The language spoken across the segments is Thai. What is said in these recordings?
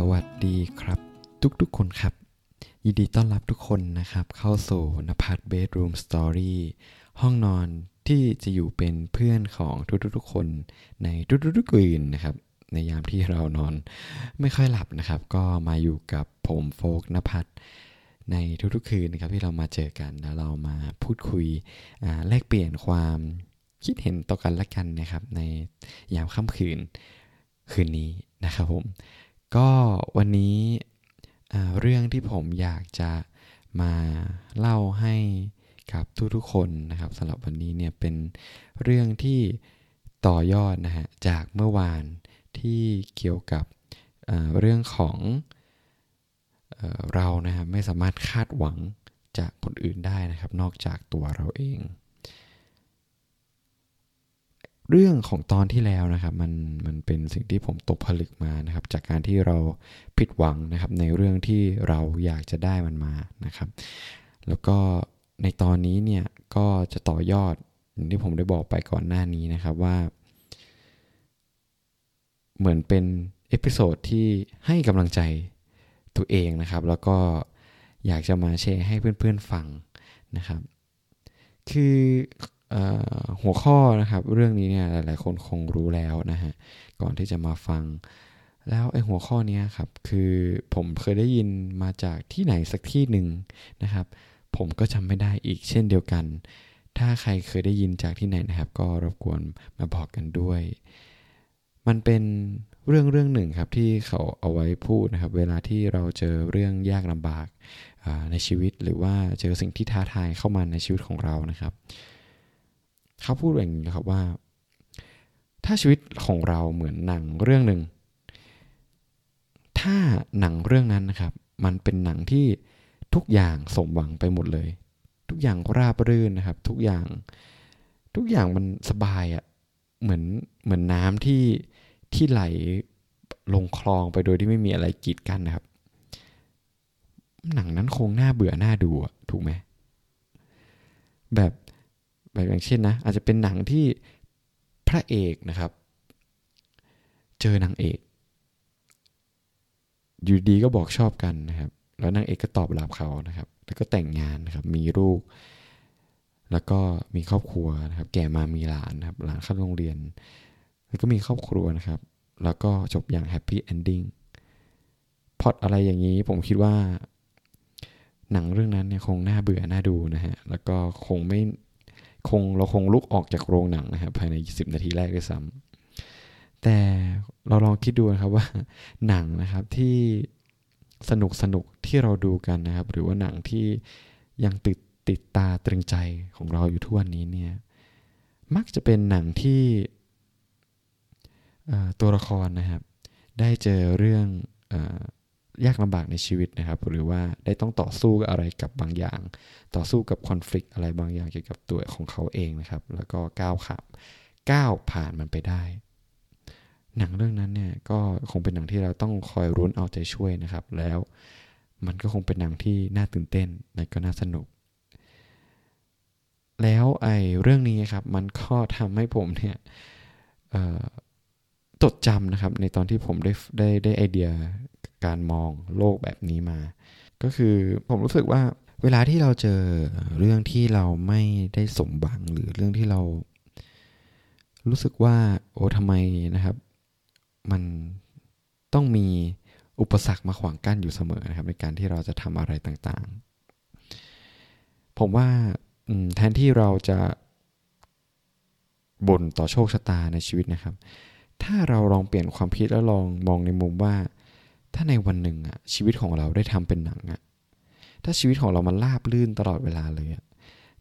สวัสดีครับทุกๆคนครับ ยินดีต้อนรับทุกคนนะครับ เข้าสู่นภัสเบดรูมสตอรี่ห้องนอนที่จะอยู่เป็นเพื่อนของทุกๆคนในทุกๆคืนนะครับ ในยามที่เรานอนไม่ค่อยหลับนะครับ ก็มาอยู่กับผมโฟกนภัสในทุกๆคืนนะครับที่เรามาเจอกันแล้วเรามาพูดคุยแลกเปลี่ยนความคิดเห็นต่อกันและกันนะครับ ในยามค่ำคืนคืนนี้นะครับผม ก็วันนี้เรื่องที่ผมอยากจะมาเล่าให้กับทุกๆคนนะครับสำหรับวันนี้เนี่ยเป็นเรื่องที่ต่อยอดนะฮะจากเมื่อวานที่เกี่ยวกับเรื่องของเรานะครับไม่สามารถคาดหวังจากคนอื่นได้นะครับ นอกจากตัวเราเอง เรื่องของตอนที่แล้วนะครับมันมันเป็นสิ่งที่ผมตกผลึกมานะครับ จากการที่เราผิดหวังนะครับ ในเรื่องที่เราอยากจะได้มันมานะครับ แล้วก็ในตอนนี้เนี่ยก็จะต่อยอดอย่างที่ผมได้บอกไปก่อนหน้านี้นะครับว่า เหมือนเป็น episode ที่ให้กำลังใจตัวเองนะครับ แล้วก็อยากจะมาแชร์ให้เพื่อนๆฟังนะครับ คือ หัวข้อนะครับ เรื่องนี้เนี่ยหลาย ๆ คนคงรู้แล้วนะฮะก่อนที่จะมาฟัง แล้วไอ้หัวข้อนี้ครับคือผมเคยได้ยินมาจากที่ไหนสักที่หนึ่งนะครับ ผมก็จำไม่ได้อีกเช่นเดียวกัน ถ้าใครเคยได้ยินจากที่ไหนนะครับ ก็รบกวนมาบอกกันด้วย มันเป็นเรื่องเรื่องหนึ่งครับที่เขาเอาไว้พูดนะครับ เวลาที่เราเจอเรื่องยากลำบากในชีวิตหรือว่าเจอสิ่งที่ท้าทายเข้ามาในชีวิตของเรานะครับเขาพูดอย่างนี้ครับว่า ถ้าชีวิตของเราเหมือนหนังเรื่องหนึ่ง ถ้าหนังเรื่องนั้นนะครับ มันเป็นหนังที่ทุกอย่างสมหวังไปหมดเลย ทุกอย่างราบรื่นนะครับ ทุกอย่างทุกอย่างมันสบายอะ่ะเหมือนเหมือนน้ำที่ที่ไหลลงคลองไปโดยที่ไม่มีอะไรกีดกันนะครับ หนังนั้นคงน่าเบื่อน่าดูถูกไหมแบบ แบบอย่างเช่นนะอาจจะเป็นหนังที่พระเอกนะครับ เจอนางเอก อยู่ดีก็บอกชอบกันนะครับ แล้วนางเอกก็ตอบรับเขานะครับ แล้วก็แต่งงานนะครับ มีลูก แล้วก็มีครอบครัวนะครับ แก่มามีหลานนะครับ หลานเข้าโรงเรียน แล้วก็มีครอบครัวนะครับ แล้วก็จบอย่างแฮปปี้เอนดิ้งพอดอะไรอย่างนี้ผมคิดว่า หนังเรื่องนั้นเนี่ยคงน่าเบื่อน่าดูนะฮะ แล้วก็คงไม่ คงเราคงลุกออกจากโรงหนังนะครับภายใน20นาทีแรกด้วยซ้ำแต่เราลองคิดดูนะครับว่าหนังนะครับที่สนุกสนุกที่เราดูกันนะครับ หรือว่าหนังที่ยังติดติดตาตรึงใจของเราอยู่ทุกวันนี้เนี่ยมักจะเป็นหนังที่ตัวละครนะครับ ได้เจอเรื่อง ยากลำบากในชีวิตนะครับ หรือว่าได้ต้องต่อสู้กับอะไรกับบางอย่าง ต่อสู้กับคอน FLICT อะไรบางอย่างเกี่ยวกับตัวของเขาเองนะครับ แล้วก็ก้าวขับก้าวผ่านมันไปได้ หนังเรื่องนั้นเนี่ยก็คงเป็นหนังที่เราต้องคอยรุ้นเอาใจช่วยนะครับ แล้วมันก็คงเป็นหนังที่น่าตื่นเต้นและก็น่าสนุก แล้วไอ้เรื่องนี้ครับมันก็ทำให้ผมเนี่ย จดจำนะครับ ในตอนที่ผมได้ได้ได้ไอเดียการมองโลกแบบนี้มา ก็คือผมรู้สึกว่าเวลาที่เราเจอเรื่องที่เราไม่ได้สมบังหรือเรื่องที่เรา รู้สึกว่าโอ้ทำไมนะครับ มันต้องมีอุปสรรคมาขวางกั้นอยู่เสมอนะครับ ในการที่เราจะทำอะไรต่างๆ ผมว่าแทนที่เราจะบ่นต่อโชคชะตาในชีวิตนะครับ ถ้าเราลองเปลี่ยนความคิดแล้วลองมองในมุมว่า ถ้าในวันหนึ่งอะชีวิตของเราได้ทำเป็นหนังอะถ้าชีวิตของเรามันราบลื่นตลอดเวลาเลยอะ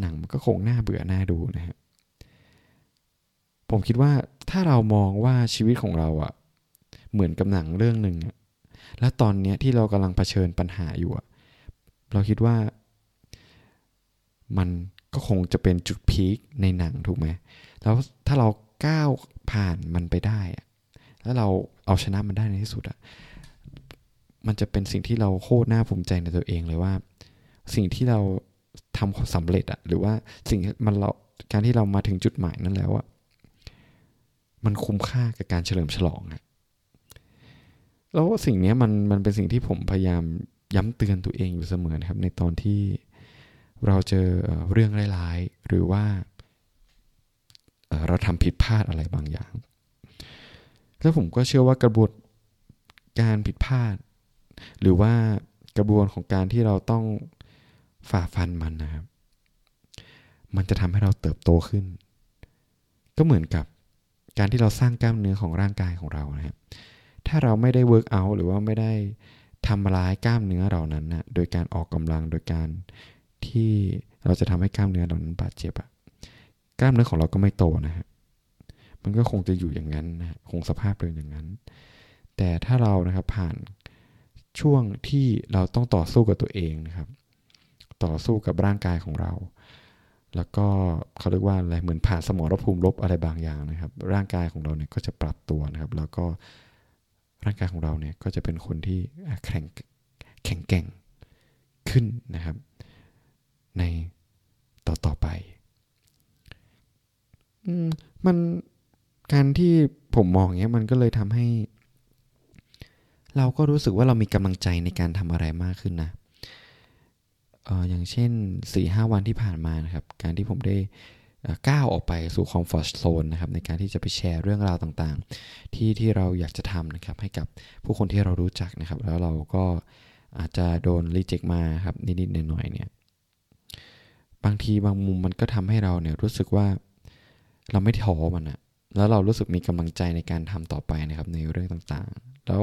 หนังมันก็คงน่าเบื่อน่าดูนะฮะผมคิดว่าถ้าเรามองว่าชีวิตของเราอะเหมือนกับหนังเรื่องหนึ่งอะแล้วตอนเนี้ยที่เรากำลังเผชิญปัญหาอยู่อะเราคิดว่ามันก็คงจะเป็นจุดพีคในหนังถูกไหมแล้วถ้าเรา ก้าวผ่านมันไปได้ แล้วเราเอาชนะมันได้ในที่สุดอะมันจะเป็นสิ่งที่เราโคตรน่าภูมิใจในตัวเองเลยว่า สิ่งที่เราทำสำเร็จอะหรือว่าสิ่งมันเราการที่เรามาถึงจุดหมายนั้นแล้วอะมันคุ้มค่ากับการเฉลิมฉลองอะแล้วสิ่งนี้มันมันเป็นสิ่งที่ผมพยายามย้ำเตือนตัวเองอยู่เสมอนะครับ ในตอนที่เราเจอเรื่องร้ายๆหรือว่า เราทำผิดพลาดอะไรบางอย่าง แล้วผมก็เชื่อว่ากระบวนการผิดพลาด หรือว่ากระบวนของการที่เราต้องฝ่าฟันมันนะครับ มันจะทำให้เราเติบโตขึ้น ก็เหมือนกับการที่เราสร้างกล้ามเนื้อของร่างกายของเรานะครับ ถ้าเราไม่ได้ workout หรือว่าไม่ได้ทำร้ายกล้ามเนื้อเรานั้นนะโดยการออกกำลังโดยการที่เราจะทำให้กล้ามเนื้อเรานั้นบาดเจ็บอะ กล้ามเนื้อของเราก็ไม่โตนะฮะมันก็คงจะอยู่อย่างนั้นนะคงสภาพเดิมอย่างนั้น แต่ถ้าเรานะครับผ่านช่วงที่เราต้องต่อสู้กับตัวเองนะครับ ต่อสู้กับร่างกายของเรา แล้วก็เขาเรียกว่าอะไรเหมือนผ่านสมรภูมิลบอะไรบางอย่างนะครับ ร่างกายของเราเนี่ยก็จะปรับตัวนะครับ แล้วก็ร่างกายของเราเนี่ยก็จะเป็นคนที่แข็งแข็งแกร่งขึ้นนะครับ ในต่อต่อไป มันการที่ผมมองอย่างเงี้ยมันก็เลยทำให้ เราก็รู้สึกว่าเรามีกำลังใจในการทำอะไรมากขึ้นนะอออย่างเช่น4ีหวันที่ผ่านมานะครับ การที่ผมได้ก้าวออกไปสู่คอมฟอร์ทโซนนะครับในการที่จะไปแชร์เรื่องราวต่างๆ ที่ที่เราอยากจะทำนะครับให้กับผู้คนที่เรารู้จักนะครับ แล้วเราก็อาจจะโดนรีเจ็คมาครับนิดๆหน่อยๆเนี่ยบางทีบางมุมมันก็ทำให้เราเนี่ยรู้สึกว่า เราไม่ท้อมันอะแล้วเรารู้สึกมีกำลังใจในการทำต่อไปนะครับ ในเรื่องต่างๆ แล้ว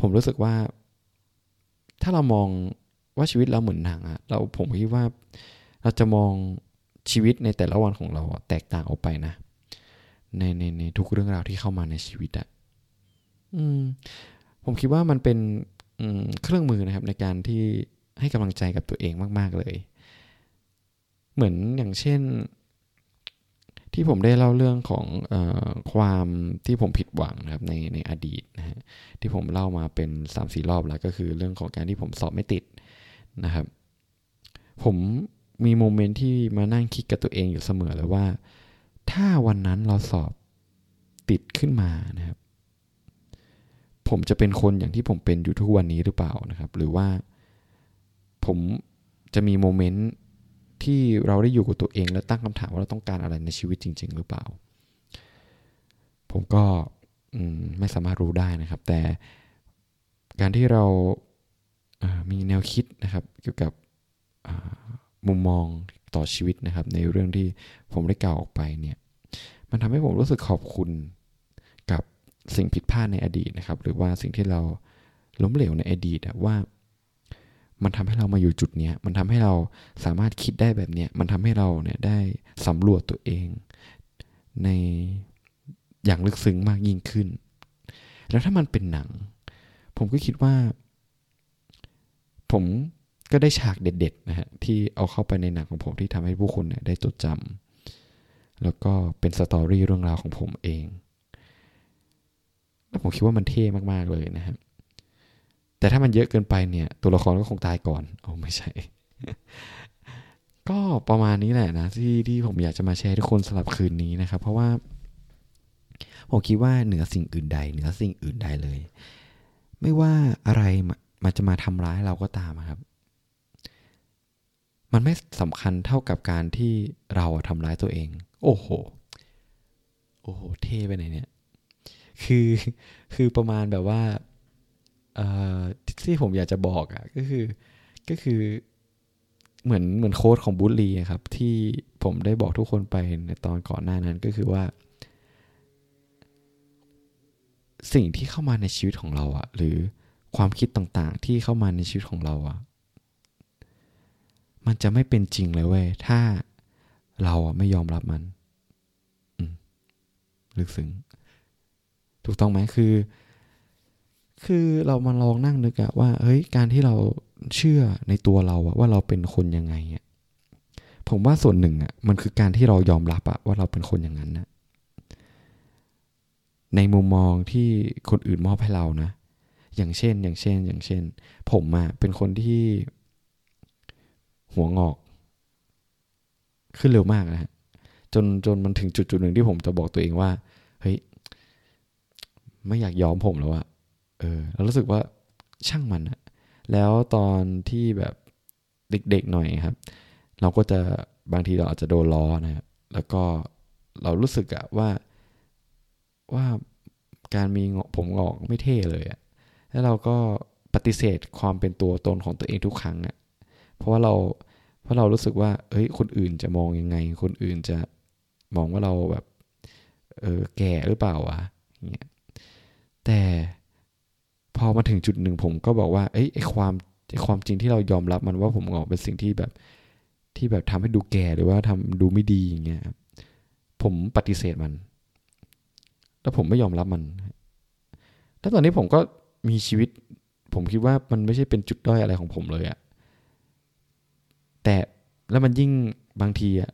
ผมรู้สึกว่า ถ้าเรามองว่าชีวิตเราเหมือนหนังอะเราผมคิดว่าเราจะมองชีวิตในแต่ละวันของเราแตกต่างออกไปนะในในในทุกเรื่องราวที่เข้ามาในชีวิตอะอืม ผมคิดว่ามันเป็นเครื่องมือนะครับ ในการที่ให้กำลังใจกับตัวเองมาก ๆ เลย เหมือนอย่างเช่น ที่ผมได้เล่าเรื่องของอความที่ผมผิดหวังนะครับในในอดีตนะฮะที่ผมเล่ามาเป็น3ามสี่รอบแล้วก็คือเรื่องของการที่ผมสอบไม่ติดนะครับ ผมมีโมเมนต์ที่มานั่งคิดกับตัวเองอยู่เสมอเลยว่า ถ้าวันนั้นเราสอบติดขึ้นมานะครับ ผมจะเป็นคนอย่างที่ผมเป็นอยู่ทุกวันนี้หรือเปล่านะครับ หรือว่าผมจะมีโมเมนต์ ที่เราได้อยู่กับตัวเองแล้วตั้งคำถามว่าเราต้องการอะไรในชีวิตจริง ๆ หรือเปล่า ผมก็ไม่สามารถรู้ได้นะครับ แต่การที่เรามีแนวคิดนะครับเกี่ยวกับมุมมองต่อชีวิตนะครับ ในเรื่องที่ผมได้กล่าวออกไปเนี่ยมันทำให้ผมรู้สึกขอบคุณกับสิ่งผิดพลาดในอดีตนะครับ หรือว่าสิ่งที่เราล้มเหลวในอดีตว่า มันทำให้เรามาอยู่จุดเนี้ย มันทำให้เราสามารถคิดได้แบบเนี้ย มันทำให้เราเนี่ยได้สำรวจตัวเอง ในอย่างลึกซึ้งมากยิ่งขึ้น แล้วถ้ามันเป็นหนัง ผมก็คิดว่า ผมก็ได้ฉากเด็ดๆนะฮะที่เอาเข้าไปในหนังของผมที่ทำให้ผู้คนเนี่ยได้จดจำแล้วก็เป็นสตอรี่เรื่องราวของผมเอง แล้วผมคิดว่ามันเท่มากๆเลยนะครับ แต่ถ้ามันเยอะเกินไปเนี่ย ตัวละครก็คงตายก่อนโอ้ไม่ใช่ ก็ประมาณนี้แหละนะที่ที่ผมอยากจะมาแชร์ทุกคนสำหรับคืนนี้นะครับ เพราะว่าผมคิดว่าเหนือสิ่งอื่นใดเหนือสิ่งอื่นใดเลย ไม่ว่าอะไรมันจะมาทำร้ายเราก็ตามครับ มันไม่สำคัญเท่ากับการที่เราทำร้ายตัวเอง โอ้โห โอ้โห เท่ไปไหนเนี่ย คือ คือประมาณแบบว่า ที่ผมอยากจะบอกอะ่ะก็คือก็คือเหมือนเหมือนโค้ดของบูลีครับ ที่ผมได้บอกทุกคนไปในตอนก่อนหน้านั้นก็คือว่า สิ่งที่เข้ามาในชีวิตของเราอะหรือความคิดต่างๆ ที่เข้ามาในชีวิตของเราอะมันจะไม่เป็นจริงเลยเว้ยถ้าเราอะไม่ยอมรับมันลึกซึ้งถูกต้องไหมคือ คือเรามาลองนั่งนึกอะว่าเฮ้ยการที่เราเชื่อในตัวเราอะว่าเราเป็นคนยังไงอะผมว่าส่วนหนึ่งอะมันคือการที่เรายอมรับอะว่าเราเป็นคนอย่างนั้นนะในมุมมองที่คนอื่นมอบให้เรานะ อย่างเช่น อย่างเช่น อย่างเช่น ผมอะเป็นคนที่หัวงอก ขึ้นเร็วมากนะฮะจนจนมันถึงจุดจุดหนึ่งที่ผมจะบอกตัวเองว่า เฮ้ย ไม่อยากยอมผมแล้วอะ ออเรารู้สึกว่าช่างมันอะแล้วตอนที่แบบเด็กๆหน่อยครับ เราก็จะบางทีเราอาจจะโดนล้อนะครับแล้วก็เรารู้สึกอะว่าว่าการมีผมงอกไม่เท่เลยอะแล้วเราก็ปฏิเสธความเป็นตัวตนของตัวเองทุกครั้งอะเพราะว่าเราเพราะเรารู้สึกว่าเอ้ยคนอื่นจะมองยังไง คนอื่นจะมองว่าเราแบบเออแก่หรือเปล่าวะเงี้ยแต่ อมาถึงจุดหนึ่งผมก็บอกว่าเอ้ยไอความไอความจริงที่เรายอมรับมันว่าผมงอกเป็นสิ่งที่แบบที่แบบทำให้ดูแก่หรือว่าทำดูไม่ดีอย่างเงี้ยผมปฏิเสธมัน แล้วผมไม่ยอมรับมัน แล้วตอนนี้ผมก็มีชีวิต ผมคิดว่ามันไม่ใช่เป็นจุดด้อยอะไรของผมเลยอะแต่แล้วมันยิ่งบางทีอะ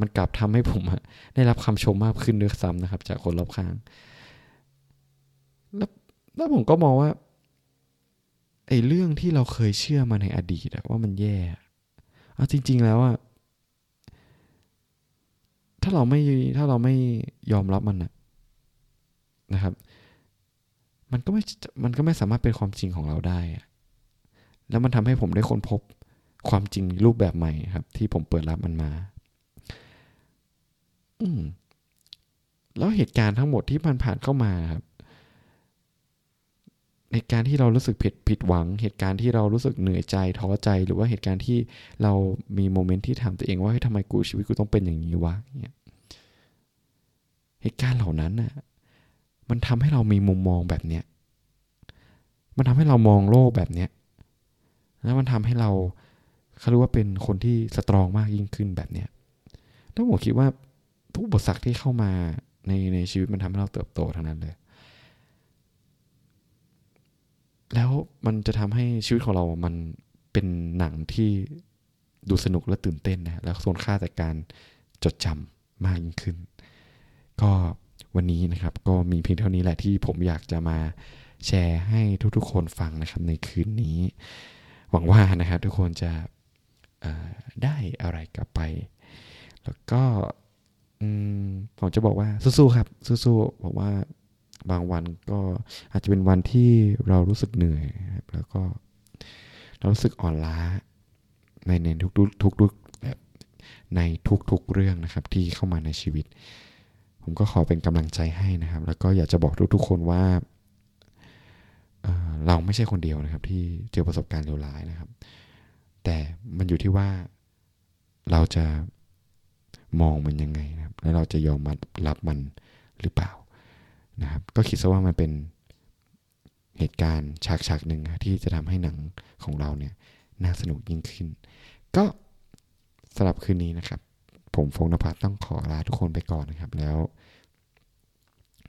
มันกลับทำให้ผมอะได้รับคำชมมากขึ้นด้วยซ้ำนะครับ จากคนรอบข้าง แล้วแล้วผมก็มองว่า ไอ้เรื่องที่เราเคยเชื่อมาในอดีตว่ามันแย่เอาจริง ๆ แล้วอะถ้าเราไม่ถ้าเราไม่ยอมรับมันนะนะครับ มันก็ไม่มันก็ไม่สามารถเป็นความจริงของเราได้แล้วมันทำให้ผมได้ค้นพบความจริงรูปแบบใหม่ครับ ที่ผมเปิดรับมันมา อืมแล้วเหตุการณ์ทั้งหมดที่มันผ่านเข้ามาครับ เหตุการณ์ที่เรารู้สึกผิดผิดหวัง เหตุการณ์ที่เรารู้สึกเหนื่อยใจท้อใจ หรือว่าเหตุการณ์ที่เรามีโมเมนต์ที่ถามตัวเองว่าทำไมกูชีวิตกูต้องเป็นอย่างนี้วะเนี่ยเหตุการณ์เหล่านั้นน่ะมันทำให้เรามีมุมมองแบบเนี้ยมันทำให้เรามองโลกแบบเนี้ยแล้วมันทำให้เราเขารู้ว่าเป็นคนที่สตรองมากยิ่งขึ้นแบบเนี้ยแล้วผมคิดว่าทุกบทสักที่เข้ามาในในชีวิตมันทำให้เราเติบโตทั้งนั้นเลย แล้วมันจะทำให้ชีวิตของเรา มันเป็นหนังที่ดูสนุกและตื่นเต้นนะแล้วส่วนค่าจากการจดจำมากยิ่งขึ้น ก็วันนี้นะครับก็มีเพียงเท่านี้แหละที่ผมอยากจะมาแชร์ให้ทุกๆ คนฟังนะครับในคืนนี้ หวังว่านะครับทุกคนจะได้อะไรกลับไป แล้วก็ผมจะบอกว่าสู้ๆครับสู้ๆบอกว่า บางวันก็อาจจะเป็นวันที่เรารู้สึกเหนื่อยแล้วก็เรารู้สึกอ่อนล้าในในทุกๆทุกๆในทุกๆเรื่องนะครับที่เข้ามาในชีวิต ผมก็ขอเป็นกำลังใจให้นะครับ แล้วก็อยากจะบอกทุกๆคนว่าเราไม่ใช่คนเดียวนะครับ ที่เจอประสบการณ์เลวร้ายนะครับ แต่มันอยู่ที่ว่าเราจะมองมันยังไงนะครับ แล้วเราจะยอมมารับมันหรือเปล่า ก็คิดซะว่ามันเป็นเหตุการณ์ฉากฉากหนึ่งที่จะทำให้หนังของเราเนี่ยน่าสนุกยิ่งขึ้น ก็สำหรับคืนนี้นะครับ ผมฟงนภัสต้องขอลาทุกคนไปก่อนนะครับ แล้ว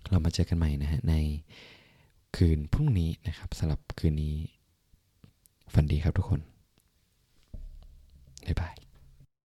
เรามาเจอกันใหม่นะฮะในคืนพรุ่งนี้นะครับสำหรับคืนนี้ฝันดีครับทุกคน Bye bye.